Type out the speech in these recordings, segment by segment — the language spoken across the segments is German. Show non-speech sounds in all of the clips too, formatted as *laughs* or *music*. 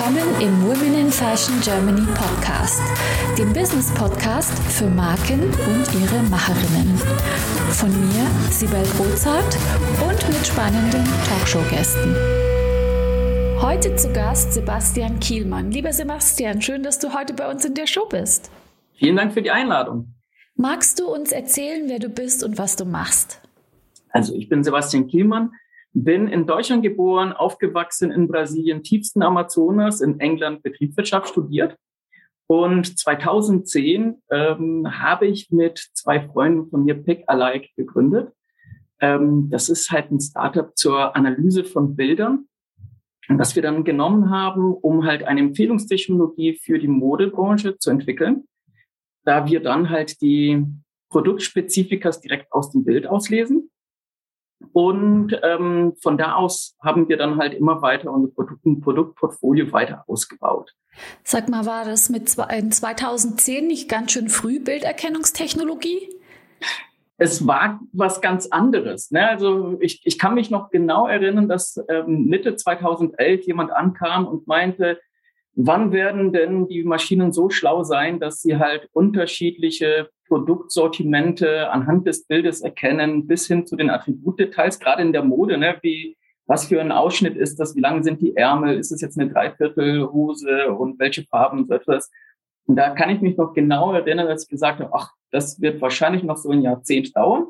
willkommen im Women in Fashion Germany Podcast, dem Business Podcast für Marken und ihre Macherinnen. Von mir, Sibel Rozart und mit spannenden Talkshow-Gästen. Heute zu Gast Sebastian Kielmann. Lieber Sebastian, schön, dass du heute bei uns in der Show bist. Vielen Dank für die Einladung. Magst du uns erzählen, wer du bist und was du machst? Also, ich bin Sebastian Kielmann, bin in Deutschland geboren, aufgewachsen in Brasilien, tiefsten Amazonas, in England Betriebswirtschaft studiert. Und 2010 ähm, habe ich mit zwei Freunden von mir Pick Alike gegründet. Ähm, das ist halt ein Startup zur Analyse von Bildern, was wir dann genommen haben, um halt eine Empfehlungstechnologie für die Modebranche zu entwickeln, da wir dann halt die Produktspezifikas direkt aus dem Bild auslesen und ähm, von da aus haben wir dann halt immer weiter unser Produkt, Produktportfolio weiter ausgebaut. Sag mal, war das mit 2010 nicht ganz schön früh Bilderkennungstechnologie? Es war was ganz anderes. Ne? Also ich, ich kann mich noch genau erinnern, dass ähm, Mitte 2011 jemand ankam und meinte, wann werden denn die Maschinen so schlau sein, dass sie halt unterschiedliche Produktsortimente anhand des Bildes erkennen, bis hin zu den Attributdetails, gerade in der Mode, ne, wie, was für ein Ausschnitt ist das, wie lang sind die Ärmel, ist es jetzt eine Dreiviertelhose und welche Farben und so etwas. Und da kann ich mich noch genau erinnern, dass ich gesagt habe, ach, das wird wahrscheinlich noch so ein Jahrzehnt dauern.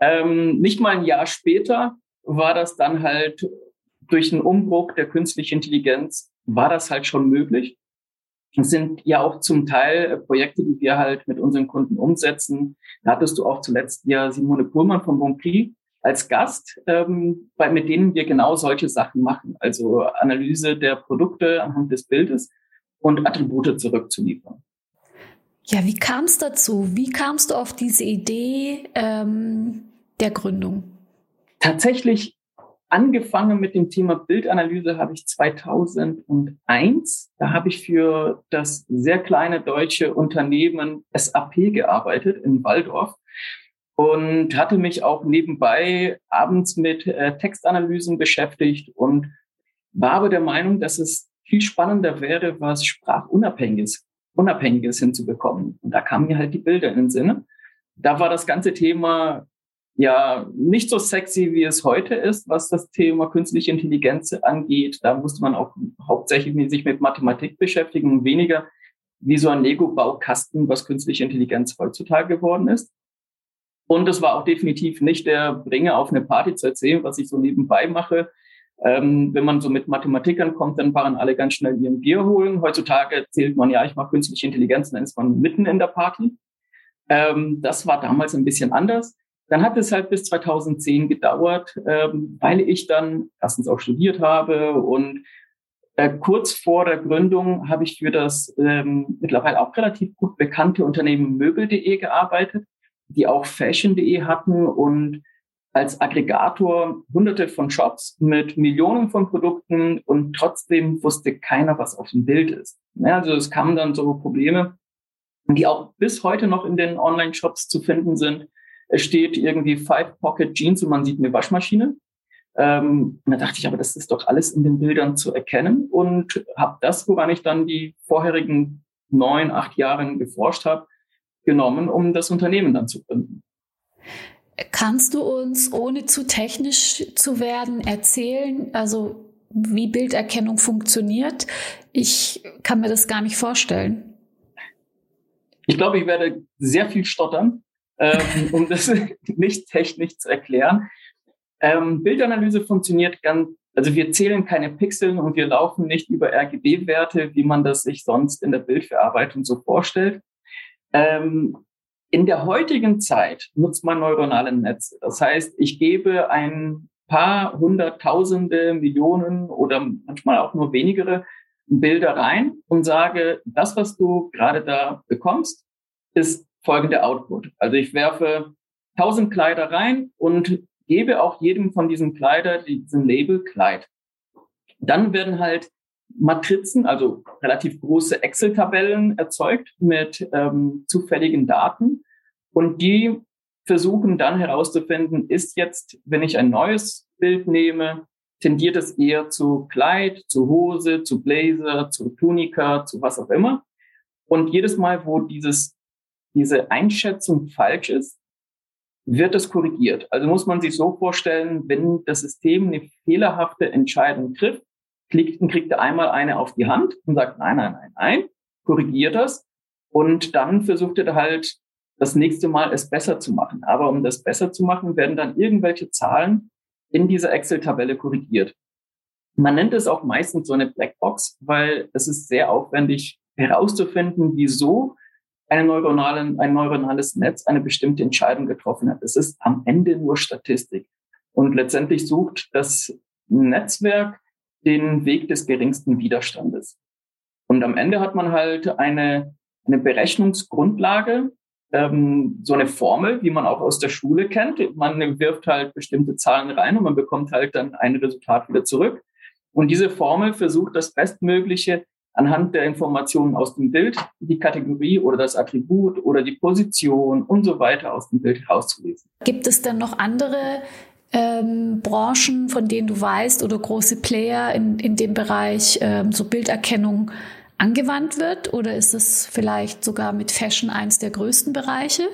Ähm, nicht mal ein Jahr später war das dann halt durch einen Umbruch der künstlichen Intelligenz, war das halt schon möglich. Das sind ja auch zum Teil äh, Projekte, die wir halt mit unseren Kunden umsetzen. Da hattest du auch zuletzt ja Simone Pullmann von Bonprix als Gast, ähm, bei, mit denen wir genau solche Sachen machen. Also Analyse der Produkte anhand des Bildes und Attribute zurückzuliefern. Ja, wie kam es dazu? Wie kamst du auf diese Idee ähm, der Gründung? Tatsächlich Angefangen mit dem Thema Bildanalyse habe ich 2001. Da habe ich für das sehr kleine deutsche Unternehmen SAP gearbeitet in Waldorf und hatte mich auch nebenbei abends mit äh, Textanalysen beschäftigt und war aber der Meinung, dass es viel spannender wäre, was Sprachunabhängiges Unabhängiges hinzubekommen. Und da kamen mir halt die Bilder in den Sinne. Da war das ganze Thema ja nicht so sexy, wie es heute ist, was das Thema künstliche Intelligenz angeht. Da musste man auch hauptsächlich sich mit Mathematik beschäftigen, weniger wie so ein Lego-Baukasten, was künstliche Intelligenz heutzutage geworden ist. Und es war auch definitiv nicht der Bringer auf eine Party zu erzählen, was ich so nebenbei mache. Ähm, wenn man so mit Mathematik ankommt, dann waren alle ganz schnell ihren Bier holen. Heutzutage erzählt man, ja, ich mache künstliche Intelligenz, dann ist man mitten in der Party. Ähm, das war damals ein bisschen anders. Dann hat es halt bis 2010 gedauert, ähm, weil ich dann erstens auch studiert habe und äh, kurz vor der Gründung habe ich für das ähm, mittlerweile auch relativ gut bekannte Unternehmen Möbel.de gearbeitet, die auch Fashion.de hatten und als Aggregator hunderte von Shops mit Millionen von Produkten und trotzdem wusste keiner, was auf dem Bild ist. Ja, also es kamen dann so Probleme, die auch bis heute noch in den Online-Shops zu finden sind, es steht irgendwie Five Pocket Jeans und man sieht eine Waschmaschine. Ähm, und da dachte ich, aber das ist doch alles in den Bildern zu erkennen und habe das, woran ich dann die vorherigen neun, acht Jahre geforscht habe, genommen, um das Unternehmen dann zu gründen. Kannst du uns, ohne zu technisch zu werden, erzählen, also wie Bilderkennung funktioniert? Ich kann mir das gar nicht vorstellen. Ich glaube, ich werde sehr viel stottern ähm, um das *laughs* nicht technisch zu erklären. Ähm, Bildanalyse funktioniert ganz, also wir zählen keine Pixel und wir laufen nicht über RGB-Werte, wie man das sich sonst in der Bildverarbeitung so vorstellt. Ähm, in der heutigen Zeit nutzt man neuronale Netze. Das heißt, ich gebe ein paar hunderttausende Millionen oder manchmal auch nur wenigere Bilder rein und sage, das, was du gerade da bekommst, ist folgende Output. Also ich werfe 1000 Kleider rein und gebe auch jedem von diesen Kleider diesen Label Kleid. Dann werden halt Matrizen, also relativ große Excel-Tabellen erzeugt mit ähm, zufälligen Daten und die versuchen dann herauszufinden, ist jetzt, wenn ich ein neues Bild nehme, tendiert es eher zu Kleid, zu Hose, zu Blazer, zu Tunika, zu was auch immer. Und jedes Mal, wo dieses, diese Einschätzung falsch ist, wird es korrigiert. Also muss man sich so vorstellen, wenn das System eine fehlerhafte Entscheidung trifft, kriegt, kriegt er einmal eine auf die Hand und sagt, nein, nein, nein, nein, korrigiert das. Und dann versucht er halt das nächste Mal es besser zu machen. Aber um das besser zu machen, werden dann irgendwelche Zahlen in dieser Excel-Tabelle korrigiert. Man nennt es auch meistens so eine Blackbox, weil es ist sehr aufwendig herauszufinden, wieso eine neuronale, ein neuronales Netz eine bestimmte Entscheidung getroffen hat. Es ist am Ende nur Statistik. Und letztendlich sucht das Netzwerk den Weg des geringsten Widerstandes. Und am Ende hat man halt eine, eine Berechnungsgrundlage, ähm, so eine Formel, wie man auch aus der Schule kennt. Man wirft halt bestimmte Zahlen rein und man bekommt halt dann ein Resultat wieder zurück. Und diese Formel versucht das Bestmögliche anhand der Informationen aus dem Bild, die Kategorie oder das Attribut oder die Position und so weiter aus dem Bild herauszulesen. Gibt es denn noch andere ähm, Branchen, von denen du weißt oder große Player in, in dem Bereich ähm, so Bilderkennung angewandt wird? Oder ist es vielleicht sogar mit Fashion eins der größten Bereiche?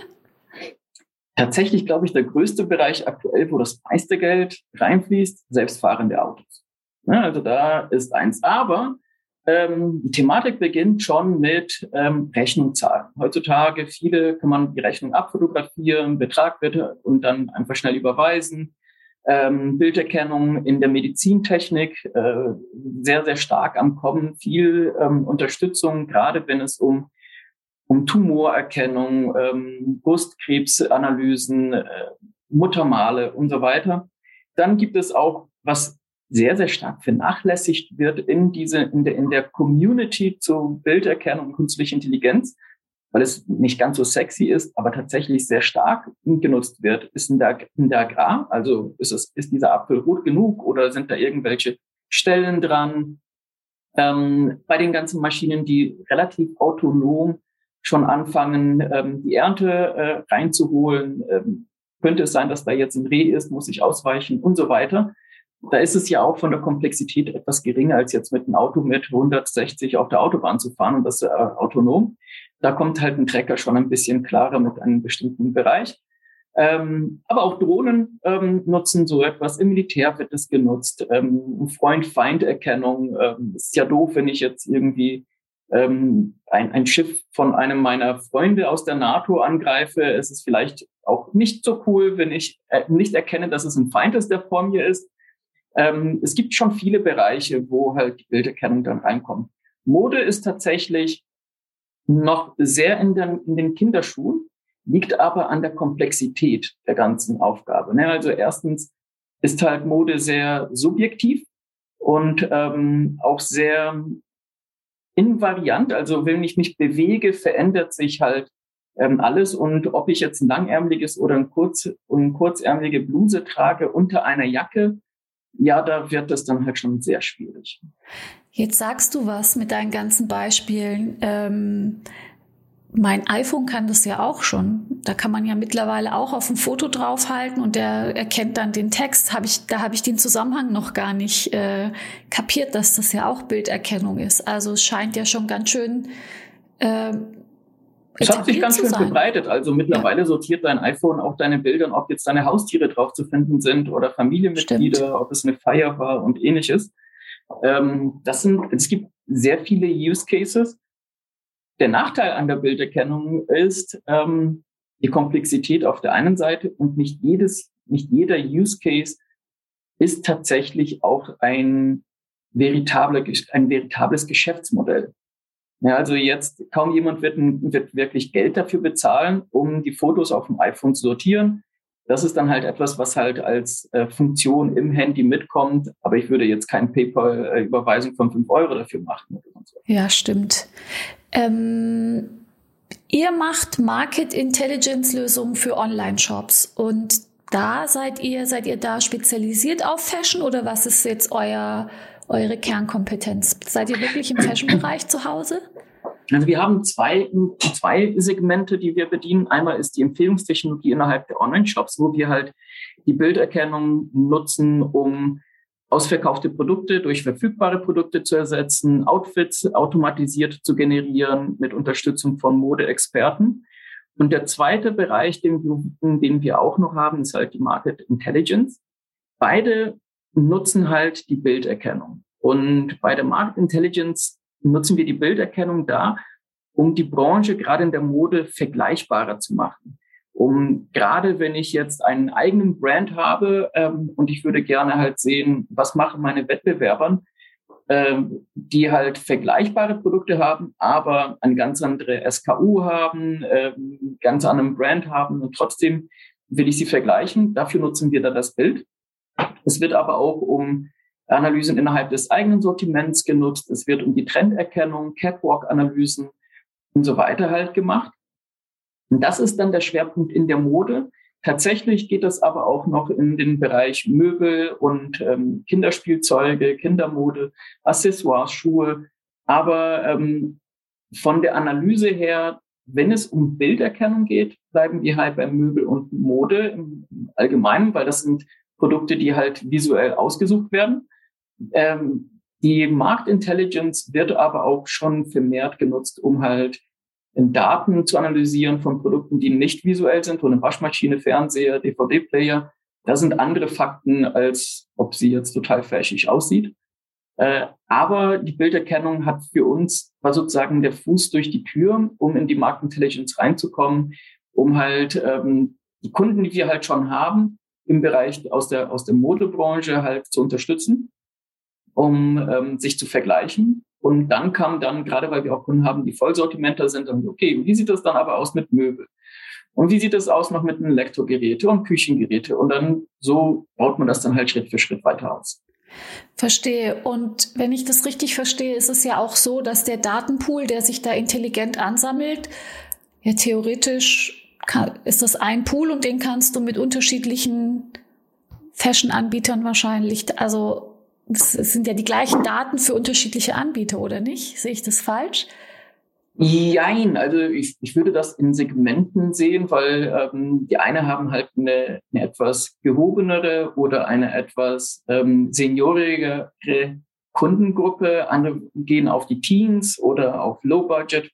Tatsächlich glaube ich, der größte Bereich aktuell, wo das meiste Geld reinfließt, selbstfahrende Autos. Ja, also da ist eins. Aber ähm, die Thematik beginnt schon mit ähm, Rechnung zahlen. Heutzutage viele kann man die Rechnung abfotografieren, Betrag wird und dann einfach schnell überweisen ähm, Bilderkennung in der Medizintechnik äh, sehr, sehr stark am Kommen, viel ähm, Unterstützung, gerade wenn es um, um Tumorerkennung, ähm, Brustkrebsanalysen, äh, Muttermale und so weiter. Dann gibt es auch, was sehr, sehr stark vernachlässigt wird in diese, in der, in der Community zu Bilderkennung und künstlicher Intelligenz, weil es nicht ganz so sexy ist, aber tatsächlich sehr stark genutzt wird, ist in der, in der Agrar. Also ist, es, ist dieser Apfel rot genug oder sind da irgendwelche Stellen dran? Ähm, bei den ganzen Maschinen, die relativ autonom schon anfangen, ähm, die Ernte äh, reinzuholen, ähm, könnte es sein, dass da jetzt ein Reh ist, muss ich ausweichen und so weiter. Da ist es ja auch von der Komplexität etwas geringer, als jetzt mit einem Auto mit 160 auf der Autobahn zu fahren und das äh, autonom. Da kommt halt ein Trecker schon ein bisschen klarer mit einem bestimmten Bereich. Ähm, aber auch Drohnen ähm, nutzen so etwas. Im Militär wird es genutzt. Ähm, Freund-Feind-Erkennung. Ähm, ist ja doof, wenn ich jetzt irgendwie ähm, ein, ein Schiff von einem meiner Freunde aus der NATO angreife. Es ist vielleicht auch nicht so cool, wenn ich äh, nicht erkenne, dass es ein Feind ist, der vor mir ist. Ähm, es gibt schon viele Bereiche, wo halt die Bilderkennung dann reinkommt. Mode ist tatsächlich noch sehr in den, in den Kinderschuhen, liegt aber an der Komplexität der ganzen Aufgabe. Ne? Also erstens ist halt Mode sehr subjektiv und ähm, auch sehr invariant. Also wenn ich mich bewege, verändert sich halt ähm, alles. Und ob ich jetzt ein langärmliches oder ein, kurz, ein kurzärmelige Bluse trage unter einer Jacke, ja, da wird das dann halt schon sehr schwierig. Jetzt sagst du was mit deinen ganzen Beispielen. Ähm, mein iPhone kann das ja auch schon. Da kann man ja mittlerweile auch auf ein Foto draufhalten und der erkennt dann den Text. Hab ich, da habe ich den Zusammenhang noch gar nicht äh, kapiert, dass das ja auch Bilderkennung ist. Also es scheint ja schon ganz schön äh, es hat sich ganz schön verbreitet. Also mittlerweile ja. sortiert dein iPhone auch deine Bilder, ob jetzt deine Haustiere drauf zu finden sind oder Familienmitglieder, Stimmt. ob es eine Feier war und ähnliches. Ähm, das sind, es gibt sehr viele Use Cases. Der Nachteil an der Bilderkennung ist ähm, die Komplexität auf der einen Seite und nicht jedes, nicht jeder Use Case ist tatsächlich auch ein, veritable, ein veritables Geschäftsmodell. Ja, also jetzt kaum jemand wird, wird wirklich Geld dafür bezahlen, um die Fotos auf dem iPhone zu sortieren. Das ist dann halt etwas, was halt als äh, Funktion im Handy mitkommt. Aber ich würde jetzt kein PayPal-Überweisung von fünf Euro dafür machen. Ja, stimmt. Ähm, ihr macht Market Intelligence Lösungen für Online-Shops und da seid ihr, seid ihr da spezialisiert auf Fashion oder was ist jetzt euer eure Kernkompetenz? Seid ihr wirklich im Fashion-Bereich zu Hause? Also wir haben zwei, zwei Segmente, die wir bedienen. Einmal ist die Empfehlungstechnologie innerhalb der Online-Shops, wo wir halt die Bilderkennung nutzen, um ausverkaufte Produkte durch verfügbare Produkte zu ersetzen, Outfits automatisiert zu generieren mit Unterstützung von Modeexperten. Und der zweite Bereich, den, den wir auch noch haben, ist halt die Market Intelligence. Beide nutzen halt die Bilderkennung. Und bei der Market Intelligence nutzen wir die Bilderkennung da, um die Branche gerade in der Mode vergleichbarer zu machen. Um gerade wenn ich jetzt einen eigenen Brand habe ähm, und ich würde gerne halt sehen, was machen meine Wettbewerbern, ähm, die halt vergleichbare Produkte haben, aber eine ganz andere SKU haben, ähm, ganz anderen Brand haben und trotzdem will ich sie vergleichen. Dafür nutzen wir da das Bild. Es wird aber auch um Analysen innerhalb des eigenen Sortiments genutzt. Es wird um die Trenderkennung, Catwalk-Analysen und so weiter halt gemacht. Und das ist dann der Schwerpunkt in der Mode. Tatsächlich geht das aber auch noch in den Bereich Möbel und ähm, Kinderspielzeuge, Kindermode, Accessoires, Schuhe. Aber ähm, von der Analyse her, wenn es um Bilderkennung geht, bleiben wir halt bei Möbel und Mode im Allgemeinen, weil das sind Produkte, die halt visuell ausgesucht werden. Ähm, die Marktintelligence wird aber auch schon vermehrt genutzt, um halt Daten zu analysieren von Produkten, die nicht visuell sind, von einer Waschmaschine, Fernseher, DVD-Player. Da sind andere Fakten, als ob sie jetzt total fälschig aussieht. Äh, aber die Bilderkennung hat für uns, war sozusagen der Fuß durch die Tür, um in die Marktintelligence reinzukommen, um halt ähm, die Kunden, die wir halt schon haben, im Bereich aus der, aus der Modebranche halt zu unterstützen, um ähm, sich zu vergleichen und dann kam dann, gerade weil wir auch Kunden haben, die Vollsortimenter sind, dann, okay, wie sieht das dann aber aus mit Möbel? Und wie sieht das aus noch mit Elektrogeräte und Küchengeräte? Und dann so baut man das dann halt Schritt für Schritt weiter aus. Verstehe. Und wenn ich das richtig verstehe, ist es ja auch so, dass der Datenpool, der sich da intelligent ansammelt, ja theoretisch ist das ein Pool und den kannst du mit unterschiedlichen Fashion-Anbietern wahrscheinlich, also es sind ja die gleichen Daten für unterschiedliche Anbieter, oder nicht? Sehe ich das falsch? Jein, also ich, ich würde das in Segmenten sehen, weil ähm, die eine haben halt eine, eine etwas gehobenere oder eine etwas ähm, seniorigere Kundengruppe, andere gehen auf die Teens oder auf Low Budget.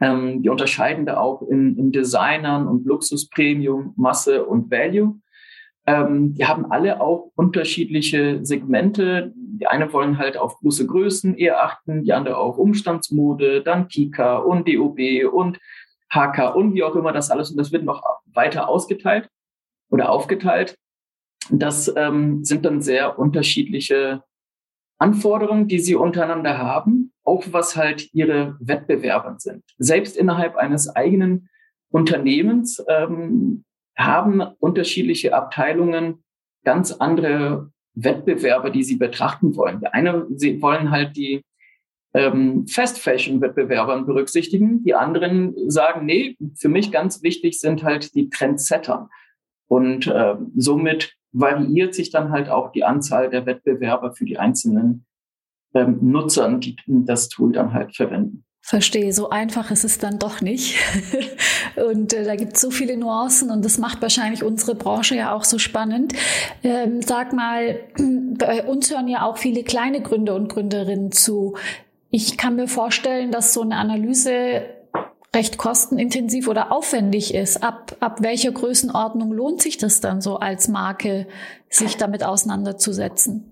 Ähm, die unterscheiden da auch in, in Designern und Luxus, Premium, Masse und Value. Ähm, die haben alle auch unterschiedliche Segmente. Die eine wollen halt auf große Größen eher achten, die andere auf Umstandsmode, dann Kika und DOB und HK und wie auch immer das alles. Und das wird noch weiter ausgeteilt oder aufgeteilt. Das ähm, sind dann sehr unterschiedliche Anforderungen, die sie untereinander haben, auch was halt ihre Wettbewerber sind. Selbst innerhalb eines eigenen Unternehmens ähm, haben unterschiedliche Abteilungen ganz andere Wettbewerber, die sie betrachten wollen. Die eine, sie wollen halt die ähm, Fast-Fashion-Wettbewerbern berücksichtigen. Die anderen sagen, nee, für mich ganz wichtig sind halt die Trendsetter. Und äh, somit variiert sich dann halt auch die Anzahl der Wettbewerber für die einzelnen ähm, Nutzern, die das Tool dann halt verwenden. Verstehe, so einfach ist es dann doch nicht. *laughs* und äh, da gibt es so viele Nuancen und das macht wahrscheinlich unsere Branche ja auch so spannend. Ähm, sag mal, *clears throat* bei uns hören ja auch viele kleine Gründer und Gründerinnen zu. Ich kann mir vorstellen, dass so eine Analyse recht kostenintensiv oder aufwendig ist. Ab, ab welcher Größenordnung lohnt sich das dann so als Marke, sich damit auseinanderzusetzen?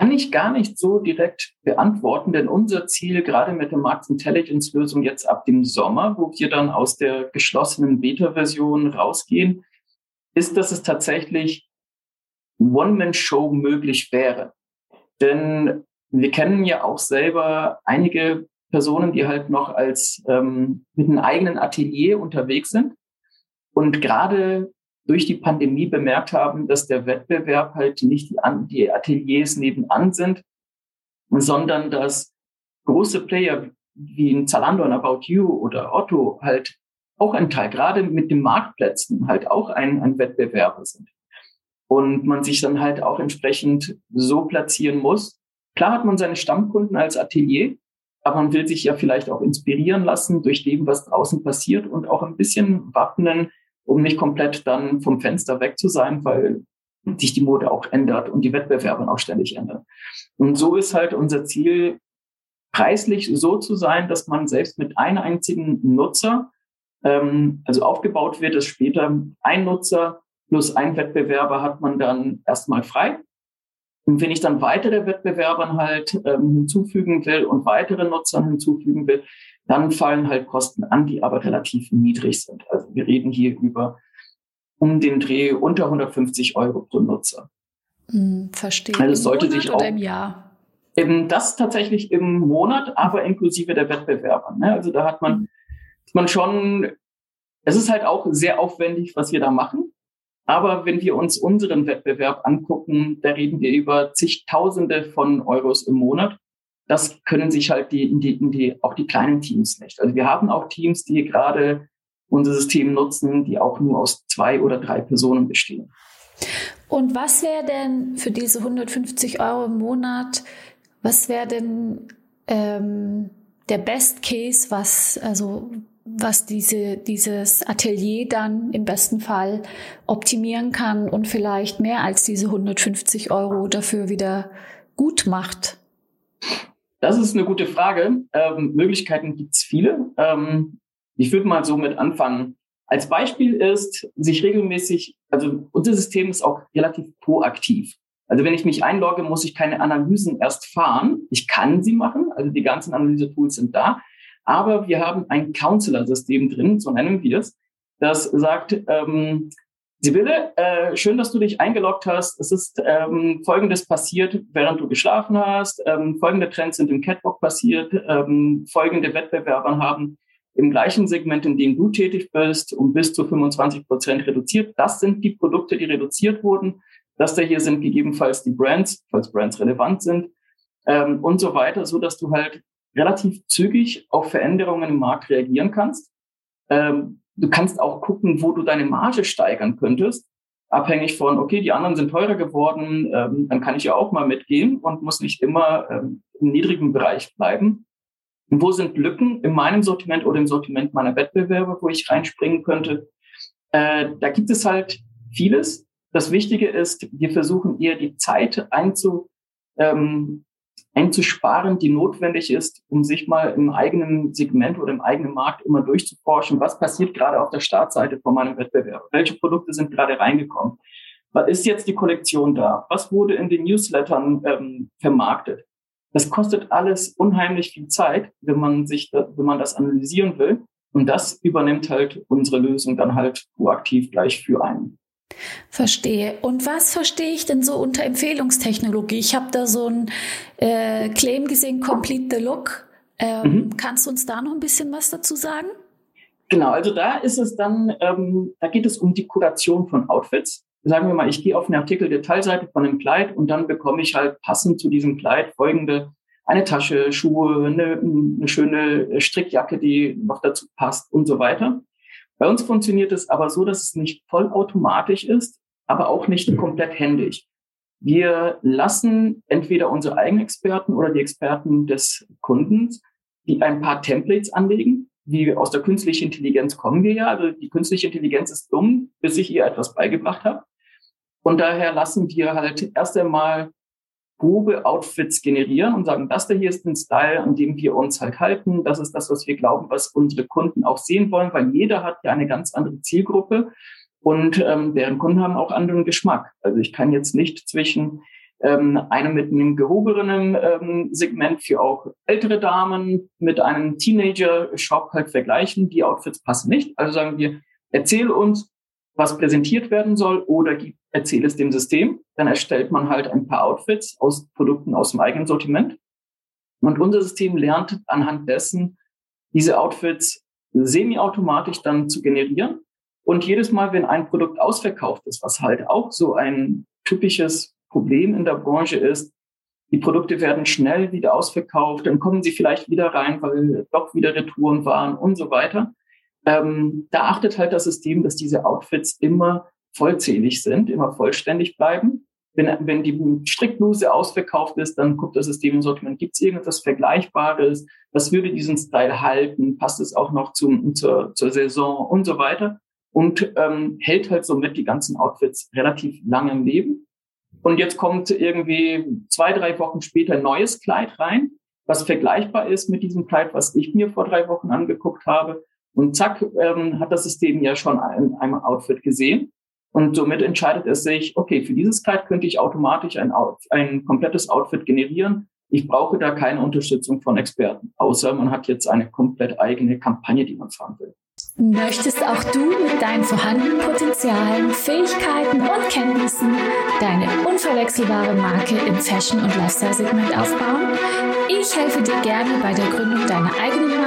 kann ich gar nicht so direkt beantworten, denn unser Ziel gerade mit der Markt Intelligence Lösung jetzt ab dem Sommer, wo wir dann aus der geschlossenen Beta-Version rausgehen, ist, dass es tatsächlich One-Man-Show möglich wäre. Denn wir kennen ja auch selber einige Personen, die halt noch als ähm, mit einem eigenen Atelier unterwegs sind. Und gerade durch die Pandemie bemerkt haben, dass der Wettbewerb halt nicht die, die Ateliers nebenan sind, sondern dass große Player wie ein Zalando und About You oder Otto halt auch ein Teil, gerade mit den Marktplätzen halt auch ein, ein Wettbewerber sind. Und man sich dann halt auch entsprechend so platzieren muss. Klar hat man seine Stammkunden als Atelier, aber man will sich ja vielleicht auch inspirieren lassen durch dem, was draußen passiert und auch ein bisschen wappnen um nicht komplett dann vom Fenster weg zu sein, weil sich die Mode auch ändert und die Wettbewerber auch ständig ändern. Und so ist halt unser Ziel, preislich so zu sein, dass man selbst mit einem einzigen Nutzer, ähm, also aufgebaut wird, dass später ein Nutzer plus ein Wettbewerber hat man dann erstmal frei. Und wenn ich dann weitere Wettbewerbern halt ähm, hinzufügen will und weitere Nutzern hinzufügen will, dann fallen halt Kosten an, die aber relativ niedrig sind. Also wir reden hier über um den Dreh unter 150 Euro pro Nutzer. Hm, verstehe. Also es sollte Monat sich auch, oder im Jahr? Eben das tatsächlich im Monat, aber inklusive der Wettbewerber. Ne? Also da hat man, man schon, es ist halt auch sehr aufwendig, was wir da machen. Aber wenn wir uns unseren Wettbewerb angucken, da reden wir über zigtausende von Euros im Monat. Das können sich halt die, die, die, auch die kleinen Teams nicht. Also wir haben auch Teams, die gerade unser System nutzen, die auch nur aus zwei oder drei Personen bestehen. Und was wäre denn für diese 150 Euro im Monat, was wäre denn ähm, der Best Case, was, also, was diese, dieses Atelier dann im besten Fall optimieren kann und vielleicht mehr als diese 150 Euro dafür wieder gut macht? Das ist eine gute Frage. Ähm, Möglichkeiten gibt es viele. Ähm, ich würde mal so mit anfangen. Als Beispiel ist, sich regelmäßig, also unser System ist auch relativ proaktiv. Also wenn ich mich einlogge, muss ich keine Analysen erst fahren. Ich kann sie machen, also die ganzen Analyse-Tools sind da. Aber wir haben ein Counselor-System drin, so nennen wir es, das sagt, ähm, Sibylle, äh, schön, dass du dich eingeloggt hast. Es ist ähm, Folgendes passiert, während du geschlafen hast. Ähm, folgende Trends sind im Catwalk passiert. Ähm, folgende Wettbewerber haben im gleichen Segment, in dem du tätig bist, um bis zu 25 Prozent reduziert. Das sind die Produkte, die reduziert wurden. Das da hier sind gegebenenfalls die Brands, falls Brands relevant sind ähm, und so weiter, so dass du halt relativ zügig auf Veränderungen im Markt reagieren kannst. Ähm, Du kannst auch gucken, wo du deine Marge steigern könntest, abhängig von, okay, die anderen sind teurer geworden, ähm, dann kann ich ja auch mal mitgehen und muss nicht immer ähm, im niedrigen Bereich bleiben. Wo sind Lücken in meinem Sortiment oder im Sortiment meiner Wettbewerber, wo ich reinspringen könnte? Äh, da gibt es halt vieles. Das Wichtige ist, wir versuchen eher die Zeit einzu, ähm, einzusparen, die notwendig ist, um sich mal im eigenen Segment oder im eigenen Markt immer durchzuforschen, was passiert gerade auf der Startseite von meinem Wettbewerb, welche Produkte sind gerade reingekommen, was ist jetzt die Kollektion da, was wurde in den Newslettern ähm, vermarktet. Das kostet alles unheimlich viel Zeit, wenn man sich, wenn man das analysieren will. Und das übernimmt halt unsere Lösung dann halt proaktiv gleich für einen. Verstehe. Und was verstehe ich denn so unter Empfehlungstechnologie? Ich habe da so ein äh, Claim gesehen, Complete the Look. Ähm, mhm. Kannst du uns da noch ein bisschen was dazu sagen? Genau, also da ist es dann, ähm, da geht es um die Kuration von Outfits. Sagen wir mal, ich gehe auf eine Artikel-Detailseite von einem Kleid und dann bekomme ich halt passend zu diesem Kleid folgende eine Tasche, Schuhe, eine, eine schöne Strickjacke, die noch dazu passt und so weiter. Bei uns funktioniert es aber so, dass es nicht vollautomatisch ist, aber auch nicht komplett händisch. Wir lassen entweder unsere eigenen Experten oder die Experten des Kundens, die ein paar Templates anlegen. Wie aus der künstlichen Intelligenz kommen wir ja. Also die künstliche Intelligenz ist dumm, bis ich ihr etwas beigebracht habe. Und daher lassen wir halt erst einmal Probe-Outfits generieren und sagen, das da hier ist ein Style, an dem wir uns halt halten. Das ist das, was wir glauben, was unsere Kunden auch sehen wollen, weil jeder hat ja eine ganz andere Zielgruppe und ähm, deren Kunden haben auch anderen Geschmack. Also ich kann jetzt nicht zwischen ähm, einem mit einem gehobenen ähm, Segment für auch ältere Damen mit einem Teenager-Shop halt vergleichen. Die Outfits passen nicht. Also sagen wir, erzähl uns, was präsentiert werden soll oder gib, erzähl es dem System. Dann erstellt man halt ein paar Outfits aus Produkten aus dem eigenen Sortiment. Und unser System lernt anhand dessen, diese Outfits semi-automatisch dann zu generieren. Und jedes Mal, wenn ein Produkt ausverkauft ist, was halt auch so ein typisches Problem in der Branche ist, die Produkte werden schnell wieder ausverkauft, dann kommen sie vielleicht wieder rein, weil doch wieder Retouren waren und so weiter. Ähm, da achtet halt das System, dass diese Outfits immer vollzählig sind, immer vollständig bleiben. Wenn, wenn die Strickbluse ausverkauft ist, dann guckt das System im Sortiment, gibt es irgendetwas Vergleichbares? Was würde diesen Style halten? Passt es auch noch zum, zur, zur Saison und so weiter? und ähm, hält halt somit die ganzen Outfits relativ lange im Leben. Und jetzt kommt irgendwie zwei, drei Wochen später ein neues Kleid rein, was vergleichbar ist mit diesem Kleid, was ich mir vor drei Wochen angeguckt habe. Und zack, ähm, hat das System ja schon ein, ein Outfit gesehen. Und somit entscheidet es sich, okay, für dieses Kleid könnte ich automatisch ein, ein komplettes Outfit generieren. Ich brauche da keine Unterstützung von Experten, außer man hat jetzt eine komplett eigene Kampagne, die man fahren will. Möchtest auch du mit deinen vorhandenen Potenzialen, Fähigkeiten und Kenntnissen deine unverwechselbare Marke im Fashion- und Lifestyle-Segment aufbauen? Ich helfe dir gerne bei der Gründung deiner eigenen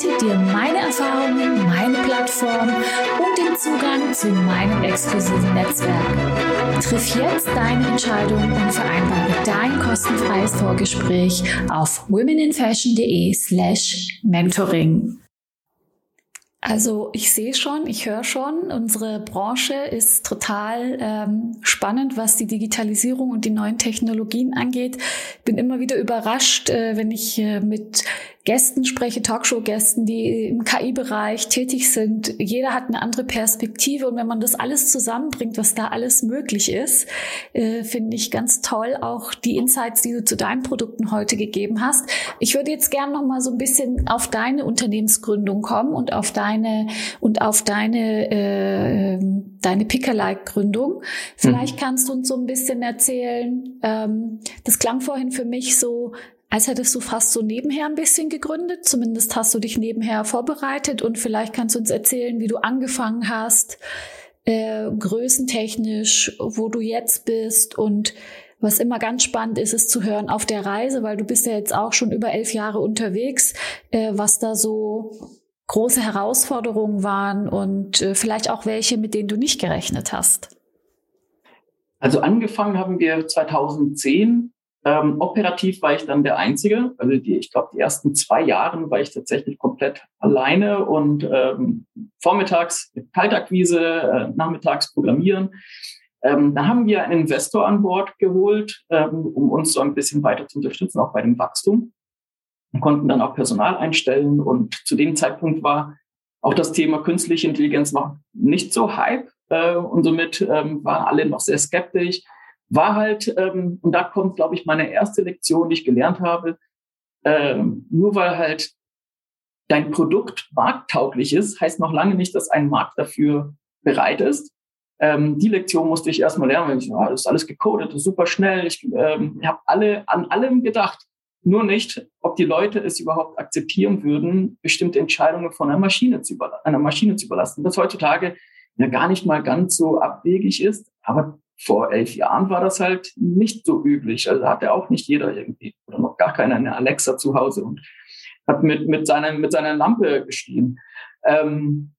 Marke, biete dir meine Erfahrungen, meine Plattform und den Zugang zu meinem exklusiven Netzwerk. Triff jetzt deine Entscheidung und vereinbare dein kostenfreies Vorgespräch auf womeninfashion.de slash mentoring. Also ich sehe schon, ich höre schon, unsere Branche ist total ähm, spannend, was die Digitalisierung und die neuen Technologien angeht. Bin immer wieder überrascht, äh, wenn ich äh, mit Gästen spreche, Talkshow-Gästen, die im KI-Bereich tätig sind. Jeder hat eine andere Perspektive und wenn man das alles zusammenbringt, was da alles möglich ist, äh, finde ich ganz toll auch die Insights, die du zu deinen Produkten heute gegeben hast. Ich würde jetzt gerne noch mal so ein bisschen auf deine Unternehmensgründung kommen und auf deine und auf deine äh, deine Pickerlike-Gründung. Vielleicht mhm. kannst du uns so ein bisschen erzählen. Ähm, das klang vorhin für mich so als hättest du fast so nebenher ein bisschen gegründet. Zumindest hast du dich nebenher vorbereitet und vielleicht kannst du uns erzählen, wie du angefangen hast, äh, größentechnisch, wo du jetzt bist und was immer ganz spannend ist, ist zu hören auf der Reise, weil du bist ja jetzt auch schon über elf Jahre unterwegs, äh, was da so große Herausforderungen waren und äh, vielleicht auch welche, mit denen du nicht gerechnet hast. Also angefangen haben wir 2010 ähm, operativ war ich dann der Einzige. Also die, ich glaube, die ersten zwei Jahre war ich tatsächlich komplett alleine und ähm, vormittags Kaltakquise, äh, nachmittags Programmieren. Ähm, da haben wir einen Investor an Bord geholt, ähm, um uns so ein bisschen weiter zu unterstützen, auch bei dem Wachstum. Wir konnten dann auch Personal einstellen und zu dem Zeitpunkt war auch das Thema künstliche Intelligenz noch nicht so hype äh, und somit ähm, waren alle noch sehr skeptisch war halt, ähm, und da kommt, glaube ich, meine erste Lektion, die ich gelernt habe, ähm, nur weil halt dein Produkt markttauglich ist, heißt noch lange nicht, dass ein Markt dafür bereit ist. Ähm, die Lektion musste ich erstmal lernen, weil ich, oh, das ist alles gecodet, ist super schnell. Ich ähm, habe alle an allem gedacht, nur nicht, ob die Leute es überhaupt akzeptieren würden, bestimmte Entscheidungen von einer Maschine zu, einer Maschine zu überlassen. Das heutzutage ja gar nicht mal ganz so abwegig ist, aber vor elf Jahren war das halt nicht so üblich. Also hatte auch nicht jeder irgendwie oder noch gar keiner eine Alexa zu Hause und hat mit, mit, seiner, mit seiner Lampe geschrien. Ähm,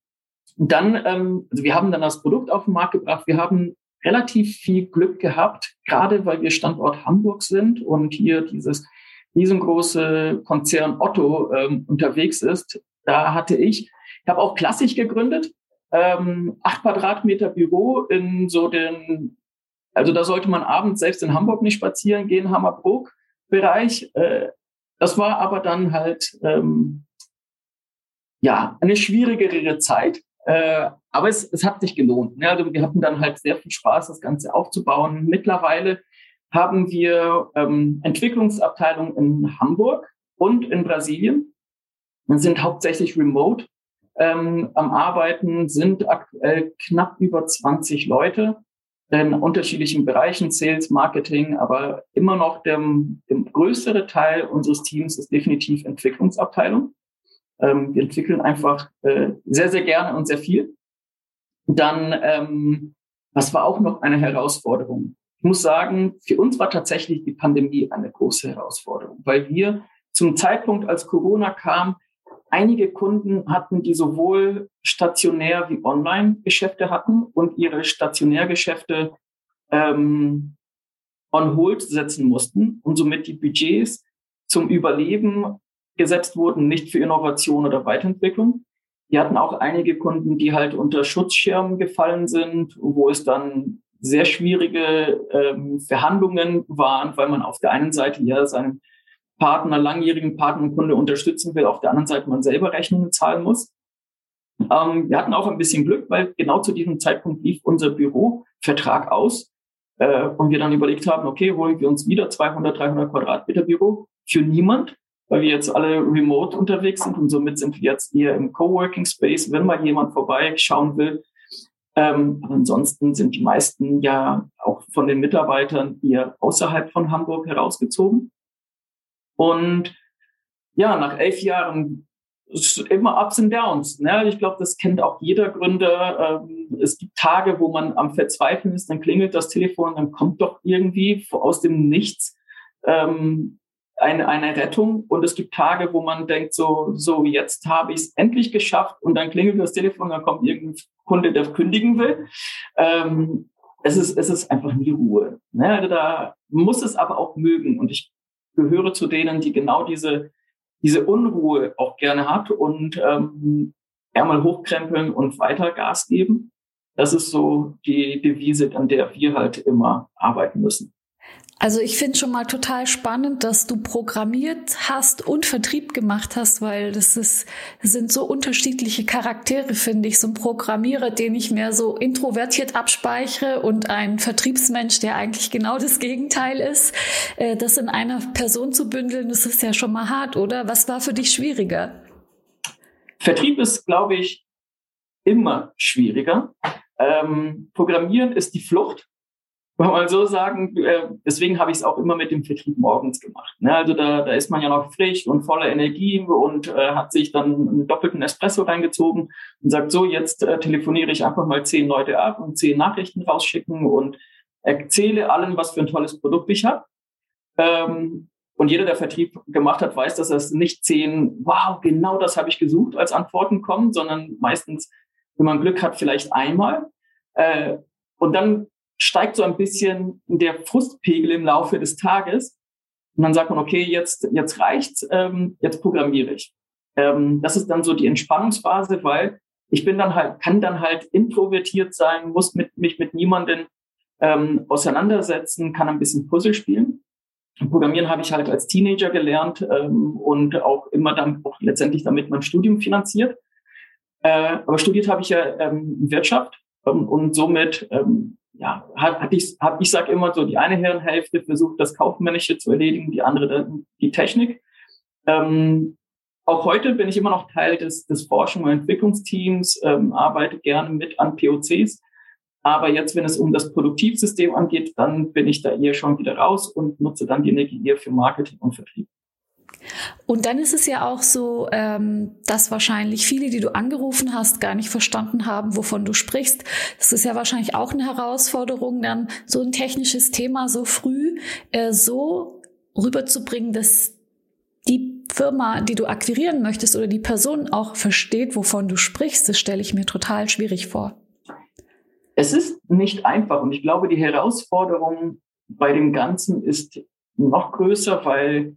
dann, ähm, also wir haben dann das Produkt auf den Markt gebracht. Wir haben relativ viel Glück gehabt, gerade weil wir Standort Hamburg sind und hier dieses riesengroße Konzern Otto ähm, unterwegs ist. Da hatte ich, ich habe auch klassisch gegründet, ähm, acht Quadratmeter Büro in so den also da sollte man abends selbst in Hamburg nicht spazieren gehen, Hammerbrook-Bereich. Äh, das war aber dann halt ähm, ja eine schwierigere Zeit. Äh, aber es, es hat sich gelohnt. Ja, also wir hatten dann halt sehr viel Spaß, das Ganze aufzubauen. Mittlerweile haben wir ähm, Entwicklungsabteilungen in Hamburg und in Brasilien. Wir sind hauptsächlich remote ähm, am Arbeiten, sind aktuell knapp über 20 Leute in unterschiedlichen Bereichen, Sales, Marketing, aber immer noch der, der größere Teil unseres Teams ist definitiv Entwicklungsabteilung. Ähm, wir entwickeln einfach äh, sehr, sehr gerne und sehr viel. Dann, ähm, was war auch noch eine Herausforderung? Ich muss sagen, für uns war tatsächlich die Pandemie eine große Herausforderung, weil wir zum Zeitpunkt, als Corona kam, einige Kunden hatten, die sowohl stationär wie Online-Geschäfte hatten und ihre Stationärgeschäfte ähm, on hold setzen mussten und somit die Budgets zum Überleben gesetzt wurden, nicht für Innovation oder Weiterentwicklung. Wir hatten auch einige Kunden, die halt unter Schutzschirmen gefallen sind, wo es dann sehr schwierige ähm, Verhandlungen waren, weil man auf der einen Seite ja seinen Partner, langjährigen Partner und Kunde unterstützen will, auf der anderen Seite man selber Rechnungen zahlen muss. Ähm, wir hatten auch ein bisschen Glück, weil genau zu diesem Zeitpunkt lief unser Bürovertrag aus äh, und wir dann überlegt haben, okay, holen wir uns wieder 200, 300 Quadratmeter Büro für niemand, weil wir jetzt alle remote unterwegs sind und somit sind wir jetzt eher im Coworking Space, wenn mal jemand vorbeischauen will. Ähm, ansonsten sind die meisten ja auch von den Mitarbeitern eher außerhalb von Hamburg herausgezogen. Und ja, nach elf Jahren immer Ups und Downs. Ne? Ich glaube, das kennt auch jeder Gründer. Ähm, es gibt Tage, wo man am Verzweifeln ist, dann klingelt das Telefon, dann kommt doch irgendwie aus dem Nichts ähm, eine, eine Rettung. Und es gibt Tage, wo man denkt, so, so jetzt habe ich es endlich geschafft und dann klingelt das Telefon, dann kommt irgendein Kunde, der kündigen will. Ähm, es, ist, es ist einfach nie Ruhe. Ne? Also da muss es aber auch mögen. Und ich gehöre zu denen, die genau diese diese Unruhe auch gerne hat und ähm, einmal hochkrempeln und weiter Gas geben. Das ist so die Devise, an der wir halt immer arbeiten müssen. Also ich finde schon mal total spannend, dass du programmiert hast und Vertrieb gemacht hast, weil das ist, sind so unterschiedliche Charaktere, finde ich. So ein Programmierer, den ich mehr so introvertiert abspeichere und ein Vertriebsmensch, der eigentlich genau das Gegenteil ist. Äh, das in einer Person zu bündeln, das ist ja schon mal hart, oder? Was war für dich schwieriger? Vertrieb ist, glaube ich, immer schwieriger. Ähm, Programmieren ist die Flucht kann man so sagen, äh, deswegen habe ich es auch immer mit dem Vertrieb morgens gemacht. Ne? Also da, da ist man ja noch frisch und voller Energie und äh, hat sich dann einen doppelten Espresso reingezogen und sagt, so, jetzt äh, telefoniere ich einfach mal zehn Leute ab und zehn Nachrichten rausschicken und erzähle allen, was für ein tolles Produkt ich habe. Ähm, und jeder, der Vertrieb gemacht hat, weiß, dass es nicht zehn, wow, genau das habe ich gesucht, als Antworten kommen, sondern meistens, wenn man Glück hat, vielleicht einmal. Äh, und dann steigt so ein bisschen der Frustpegel im Laufe des Tages. Und dann sagt man, okay, jetzt, jetzt reicht's, ähm, jetzt programmiere ich. Ähm, das ist dann so die Entspannungsphase, weil ich bin dann halt, kann dann halt introvertiert sein, muss mit, mich mit niemandem ähm, auseinandersetzen, kann ein bisschen Puzzle spielen. Programmieren habe ich halt als Teenager gelernt ähm, und auch immer dann auch letztendlich damit mein Studium finanziert. Äh, aber studiert habe ich ja ähm, Wirtschaft ähm, und somit ähm, ja, hat, hat ich, hab, ich sag immer so, die eine Herrenhälfte versucht, das Kaufmännische zu erledigen, die andere die Technik. Ähm, auch heute bin ich immer noch Teil des, des Forschung- und Entwicklungsteams, ähm, arbeite gerne mit an POCs. Aber jetzt, wenn es um das Produktivsystem angeht, dann bin ich da eher schon wieder raus und nutze dann die Energie eher für Marketing und Vertrieb. Und dann ist es ja auch so, ähm, dass wahrscheinlich viele, die du angerufen hast, gar nicht verstanden haben, wovon du sprichst. Das ist ja wahrscheinlich auch eine Herausforderung, dann so ein technisches Thema so früh äh, so rüberzubringen, dass die Firma, die du akquirieren möchtest oder die Person auch versteht, wovon du sprichst. Das stelle ich mir total schwierig vor. Es ist nicht einfach und ich glaube, die Herausforderung bei dem Ganzen ist noch größer, weil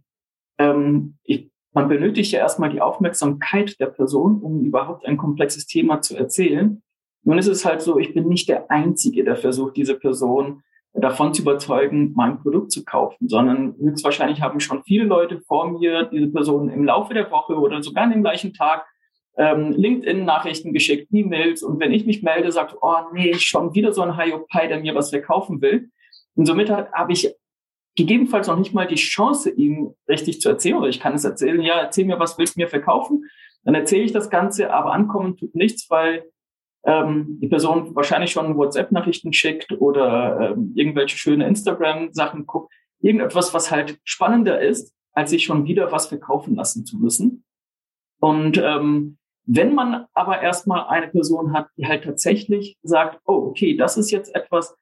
ähm, ich, man benötigt ja erstmal die Aufmerksamkeit der Person, um überhaupt ein komplexes Thema zu erzählen. Nun ist es halt so, ich bin nicht der Einzige, der versucht, diese Person davon zu überzeugen, mein Produkt zu kaufen, sondern höchstwahrscheinlich haben schon viele Leute vor mir diese Person im Laufe der Woche oder sogar an dem gleichen Tag ähm, LinkedIn-Nachrichten geschickt, E-Mails und wenn ich mich melde, sagt, oh nee, schon wieder so ein Hiopai, der mir was verkaufen will. Und somit habe ich gegebenenfalls noch nicht mal die Chance, ihm richtig zu erzählen. Oder ich kann es erzählen, ja, erzähl mir, was willst du mir verkaufen? Dann erzähle ich das Ganze, aber ankommen tut nichts, weil ähm, die Person wahrscheinlich schon WhatsApp-Nachrichten schickt oder ähm, irgendwelche schöne Instagram-Sachen guckt. Irgendetwas, was halt spannender ist, als sich schon wieder was verkaufen lassen zu müssen. Und ähm, wenn man aber erstmal eine Person hat, die halt tatsächlich sagt, oh, okay, das ist jetzt etwas,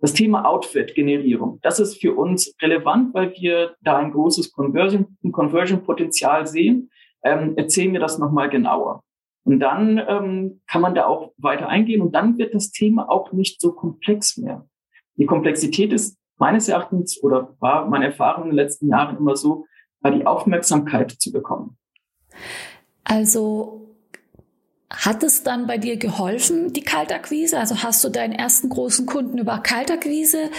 das Thema Outfit-Generierung, das ist für uns relevant, weil wir da ein großes Conversion-Potenzial Conversion sehen. Ähm, erzählen wir das nochmal genauer. Und dann ähm, kann man da auch weiter eingehen und dann wird das Thema auch nicht so komplex mehr. Die Komplexität ist meines Erachtens oder war meine Erfahrung in den letzten Jahren immer so, war die Aufmerksamkeit zu bekommen. Also hat es dann bei dir geholfen, die Kaltakquise? Also hast du deinen ersten großen Kunden über Kaltakquise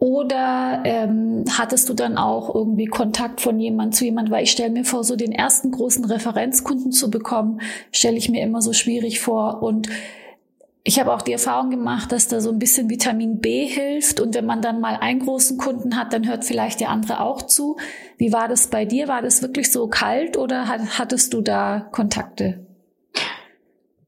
Oder ähm, hattest du dann auch irgendwie Kontakt von jemand zu jemand? Weil ich stelle mir vor, so den ersten großen Referenzkunden zu bekommen, stelle ich mir immer so schwierig vor. Und ich habe auch die Erfahrung gemacht, dass da so ein bisschen Vitamin B hilft. Und wenn man dann mal einen großen Kunden hat, dann hört vielleicht der andere auch zu. Wie war das bei dir? War das wirklich so kalt oder hattest du da Kontakte?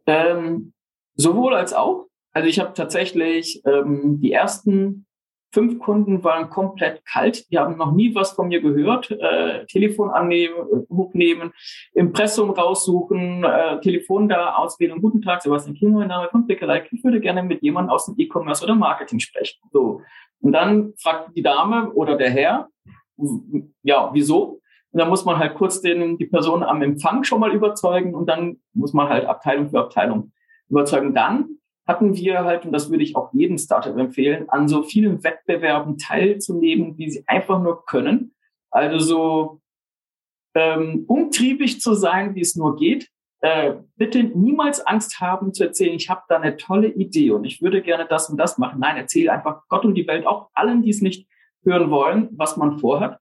Ähm, sowohl als auch. Also ich habe tatsächlich ähm, die ersten fünf Kunden waren komplett kalt. Die haben noch nie was von mir gehört. Äh, Telefon annehmen, Buch nehmen, Impressum raussuchen, äh, Telefon da auswählen. Guten Tag, Sebastian Kim, mein Name von Blickerlike. Ich würde gerne mit jemandem aus dem E-Commerce oder Marketing sprechen. So. Und dann fragt die Dame oder der Herr, ja, wieso? Und dann muss man halt kurz den, die Person am Empfang schon mal überzeugen und dann muss man halt Abteilung für Abteilung überzeugen. Dann hatten wir halt, und das würde ich auch jedem Startup empfehlen, an so vielen Wettbewerben teilzunehmen, wie sie einfach nur können. Also so ähm, umtriebig zu sein, wie es nur geht. Äh, bitte niemals Angst haben zu erzählen, ich habe da eine tolle Idee und ich würde gerne das und das machen. Nein, erzähle einfach Gott und die Welt, auch allen, die es nicht hören wollen, was man vorhat.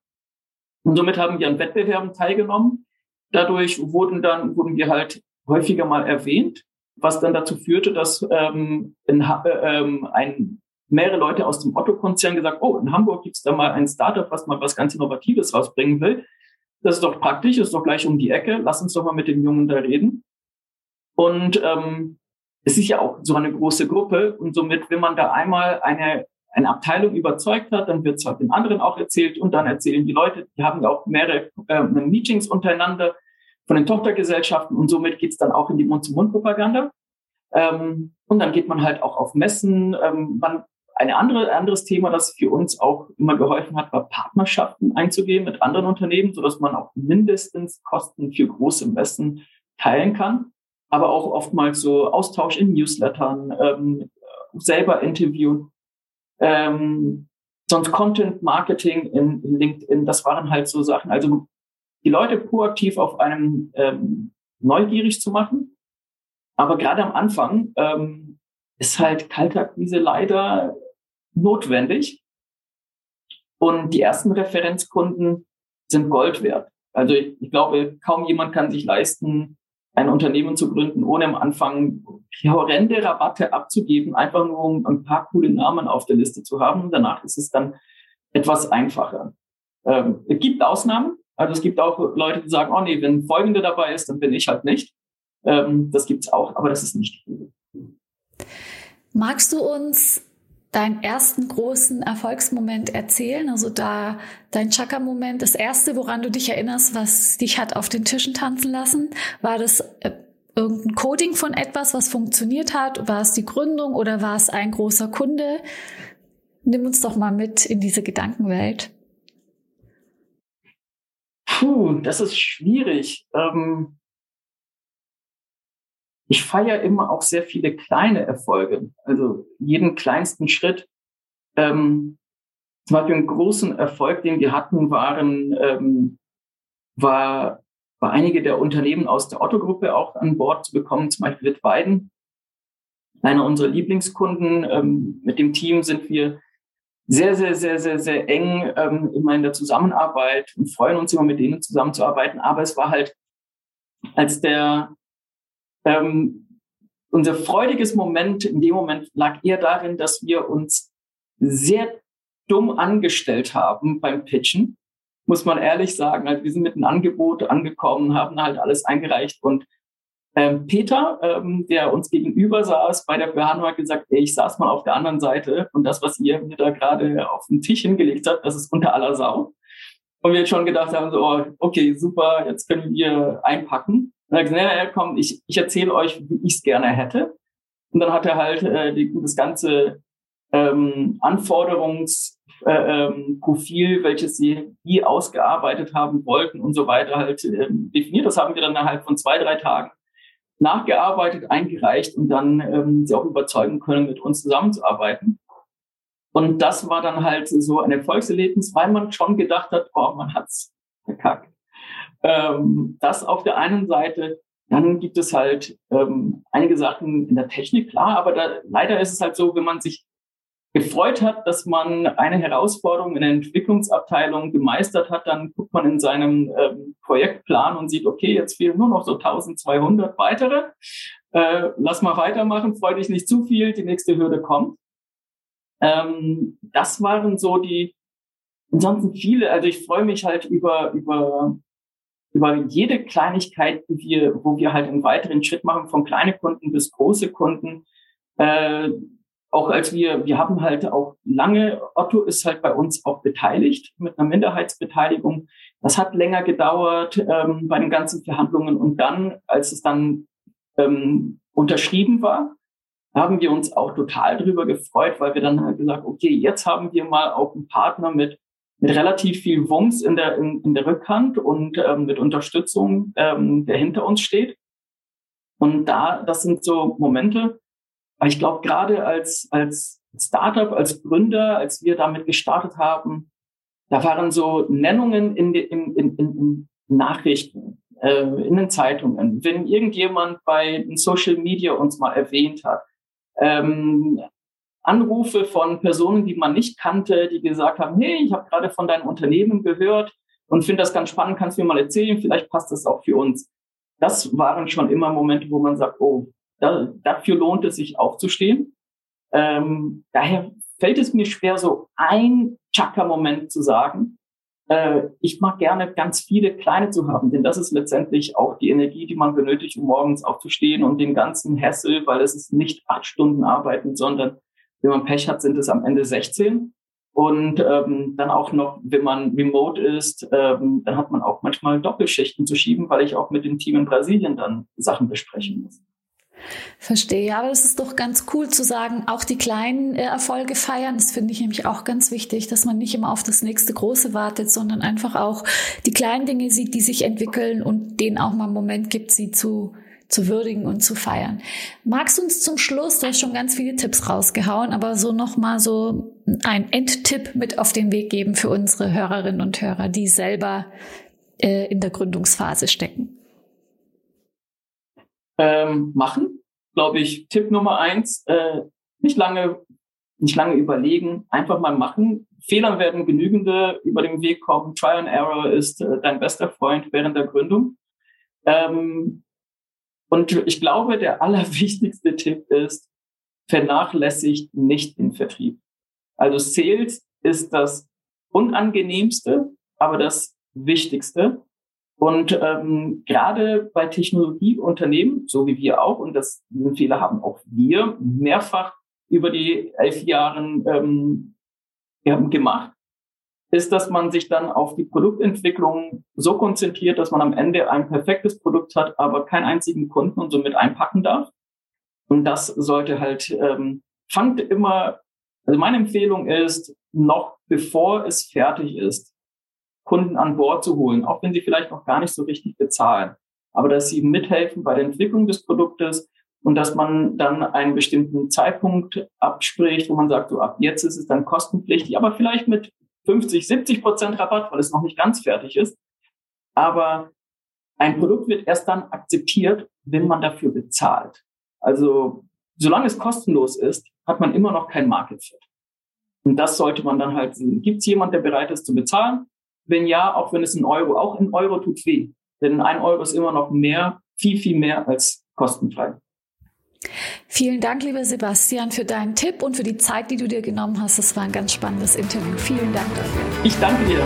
Und somit haben wir an Wettbewerben teilgenommen. Dadurch wurden dann, wurden wir halt häufiger mal erwähnt was dann dazu führte, dass ähm, in, äh, ähm, ein, mehrere Leute aus dem Otto-Konzern gesagt, oh, in Hamburg gibt's da mal ein Startup, was mal was ganz Innovatives rausbringen will. Das ist doch praktisch, ist doch gleich um die Ecke. Lass uns doch mal mit dem Jungen da reden. Und ähm, es ist ja auch so eine große Gruppe und somit, wenn man da einmal eine eine Abteilung überzeugt hat, dann wird es halt den anderen auch erzählt und dann erzählen die Leute, die haben auch mehrere äh, Meetings untereinander von den Tochtergesellschaften und somit geht's dann auch in die Mund-zu-Mund-Propaganda. Ähm, und dann geht man halt auch auf Messen. Ähm, man, ein andere, anderes Thema, das für uns auch immer geholfen hat, war Partnerschaften einzugehen mit anderen Unternehmen, so dass man auch mindestens Kosten für große Messen teilen kann. Aber auch oftmals so Austausch in Newslettern, ähm, selber interviewen. Ähm, sonst Content Marketing in, in LinkedIn, das waren halt so Sachen. Also die Leute proaktiv auf einem ähm, neugierig zu machen. Aber gerade am Anfang ähm, ist halt Kaltakquise leider notwendig. Und die ersten Referenzkunden sind Gold wert. Also ich, ich glaube, kaum jemand kann sich leisten, ein Unternehmen zu gründen, ohne am Anfang horrende Rabatte abzugeben, einfach nur um ein paar coole Namen auf der Liste zu haben. Und danach ist es dann etwas einfacher. Ähm, es gibt Ausnahmen, also es gibt auch Leute, die sagen, oh nee, wenn Folgende dabei ist, dann bin ich halt nicht. Ähm, das gibt's auch, aber das ist nicht viel. Magst du uns deinen ersten großen Erfolgsmoment erzählen? Also da dein Chaka-Moment, das erste, woran du dich erinnerst, was dich hat auf den Tischen tanzen lassen, war das äh, irgendein Coding von etwas, was funktioniert hat? War es die Gründung oder war es ein großer Kunde? Nimm uns doch mal mit in diese Gedankenwelt. Puh, das ist schwierig. Ähm, ich feiere immer auch sehr viele kleine Erfolge, also jeden kleinsten Schritt. Ähm, zum Beispiel einen großen Erfolg, den wir hatten, waren, ähm, war, war einige der Unternehmen aus der Otto-Gruppe auch an Bord zu bekommen, zum Beispiel Wittweiden, einer unserer Lieblingskunden. Ähm, mit dem Team sind wir sehr, sehr, sehr, sehr, sehr eng ähm, immer in der Zusammenarbeit und freuen uns immer mit denen zusammenzuarbeiten. Aber es war halt, als der ähm, unser freudiges Moment in dem Moment lag eher darin, dass wir uns sehr dumm angestellt haben beim Pitchen, muss man ehrlich sagen. Also wir sind mit einem Angebot angekommen, haben halt alles eingereicht und ähm, Peter, ähm, der uns gegenüber saß bei der Verhandlung, hat gesagt, ey, ich saß mal auf der anderen Seite und das, was ihr mir da gerade auf den Tisch hingelegt habt, das ist unter aller Sau. Und wir jetzt schon gedacht haben, so, oh, okay, super, jetzt können wir einpacken. Und er hat gesagt, ja, komm, ich, ich erzähle euch, wie ich es gerne hätte. Und dann hat er halt äh, die, das ganze ähm, Anforderungsprofil, äh, ähm, welches sie die ausgearbeitet haben wollten und so weiter halt ähm, definiert. Das haben wir dann innerhalb von zwei, drei Tagen nachgearbeitet, eingereicht und dann ähm, sie auch überzeugen können, mit uns zusammenzuarbeiten. Und das war dann halt so ein Erfolgserlebnis, weil man schon gedacht hat, oh, man hat's verkackt. Ähm, das auf der einen Seite. Dann gibt es halt ähm, einige Sachen in der Technik, klar, aber da, leider ist es halt so, wenn man sich gefreut hat, dass man eine Herausforderung in der Entwicklungsabteilung gemeistert hat, dann guckt man in seinem ähm, Projektplan und sieht, okay, jetzt fehlen nur noch so 1200 weitere. Äh, lass mal weitermachen, freu dich nicht zu viel, die nächste Hürde kommt. Ähm, das waren so die, ansonsten viele, also ich freue mich halt über, über, über jede Kleinigkeit, die wir, wo wir halt einen weiteren Schritt machen, von kleine Kunden bis große Kunden. Äh, auch als wir, wir haben halt auch lange, Otto ist halt bei uns auch beteiligt mit einer Minderheitsbeteiligung. Das hat länger gedauert ähm, bei den ganzen Verhandlungen und dann, als es dann ähm, unterschrieben war, haben wir uns auch total drüber gefreut, weil wir dann halt gesagt, okay, jetzt haben wir mal auch einen Partner mit mit relativ viel Wumms in der in, in der Rückhand und ähm, mit Unterstützung, ähm, der hinter uns steht. Und da, das sind so Momente, ich glaube, gerade als, als Startup, als Gründer, als wir damit gestartet haben, da waren so Nennungen in, in, in, in Nachrichten, äh, in den Zeitungen. Wenn irgendjemand bei Social Media uns mal erwähnt hat, ähm, Anrufe von Personen, die man nicht kannte, die gesagt haben, hey, ich habe gerade von deinem Unternehmen gehört und finde das ganz spannend, kannst du mir mal erzählen, vielleicht passt das auch für uns. Das waren schon immer Momente, wo man sagt, oh, da, dafür lohnt es sich aufzustehen. Ähm, daher fällt es mir schwer, so ein Chaka-Moment zu sagen. Äh, ich mag gerne ganz viele kleine zu haben, denn das ist letztendlich auch die Energie, die man benötigt, um morgens aufzustehen und den ganzen Hessel, weil es ist nicht acht Stunden arbeiten, sondern wenn man Pech hat, sind es am Ende 16. Und ähm, dann auch noch, wenn man remote ist, ähm, dann hat man auch manchmal Doppelschichten zu schieben, weil ich auch mit dem Team in Brasilien dann Sachen besprechen muss. Verstehe, aber das ist doch ganz cool zu sagen, auch die kleinen äh, Erfolge feiern. Das finde ich nämlich auch ganz wichtig, dass man nicht immer auf das nächste große wartet, sondern einfach auch die kleinen Dinge sieht, die sich entwickeln und denen auch mal einen Moment gibt, sie zu, zu würdigen und zu feiern. Magst du uns zum Schluss, du hast schon ganz viele Tipps rausgehauen, aber so nochmal so ein Endtipp mit auf den Weg geben für unsere Hörerinnen und Hörer, die selber äh, in der Gründungsphase stecken? ähm, machen. Glaube ich, Tipp Nummer eins, äh, nicht lange, nicht lange überlegen, einfach mal machen. Fehler werden genügende über den Weg kommen. Trial and Error ist äh, dein bester Freund während der Gründung. Ähm, und ich glaube, der allerwichtigste Tipp ist, vernachlässigt nicht den Vertrieb. Also Sales ist das unangenehmste, aber das Wichtigste. Und ähm, gerade bei Technologieunternehmen, so wie wir auch, und das, diesen Fehler haben auch wir mehrfach über die elf Jahren ähm, gemacht, ist, dass man sich dann auf die Produktentwicklung so konzentriert, dass man am Ende ein perfektes Produkt hat, aber keinen einzigen Kunden und somit einpacken darf. Und das sollte halt, ähm, fangt immer, also meine Empfehlung ist, noch bevor es fertig ist, Kunden an Bord zu holen, auch wenn sie vielleicht noch gar nicht so richtig bezahlen. Aber dass sie mithelfen bei der Entwicklung des Produktes und dass man dann einen bestimmten Zeitpunkt abspricht, wo man sagt, so ab jetzt ist es dann kostenpflichtig, aber vielleicht mit 50, 70 Prozent Rabatt, weil es noch nicht ganz fertig ist. Aber ein Produkt wird erst dann akzeptiert, wenn man dafür bezahlt. Also solange es kostenlos ist, hat man immer noch kein Market Fit. Und das sollte man dann halt sehen. Gibt es jemand, der bereit ist zu bezahlen? Wenn ja, auch wenn es ein Euro, auch ein Euro tut weh. Denn ein Euro ist immer noch mehr, viel, viel mehr als kostenfrei. Vielen Dank, lieber Sebastian, für deinen Tipp und für die Zeit, die du dir genommen hast. Das war ein ganz spannendes Interview. Vielen Dank dafür. Ich danke dir.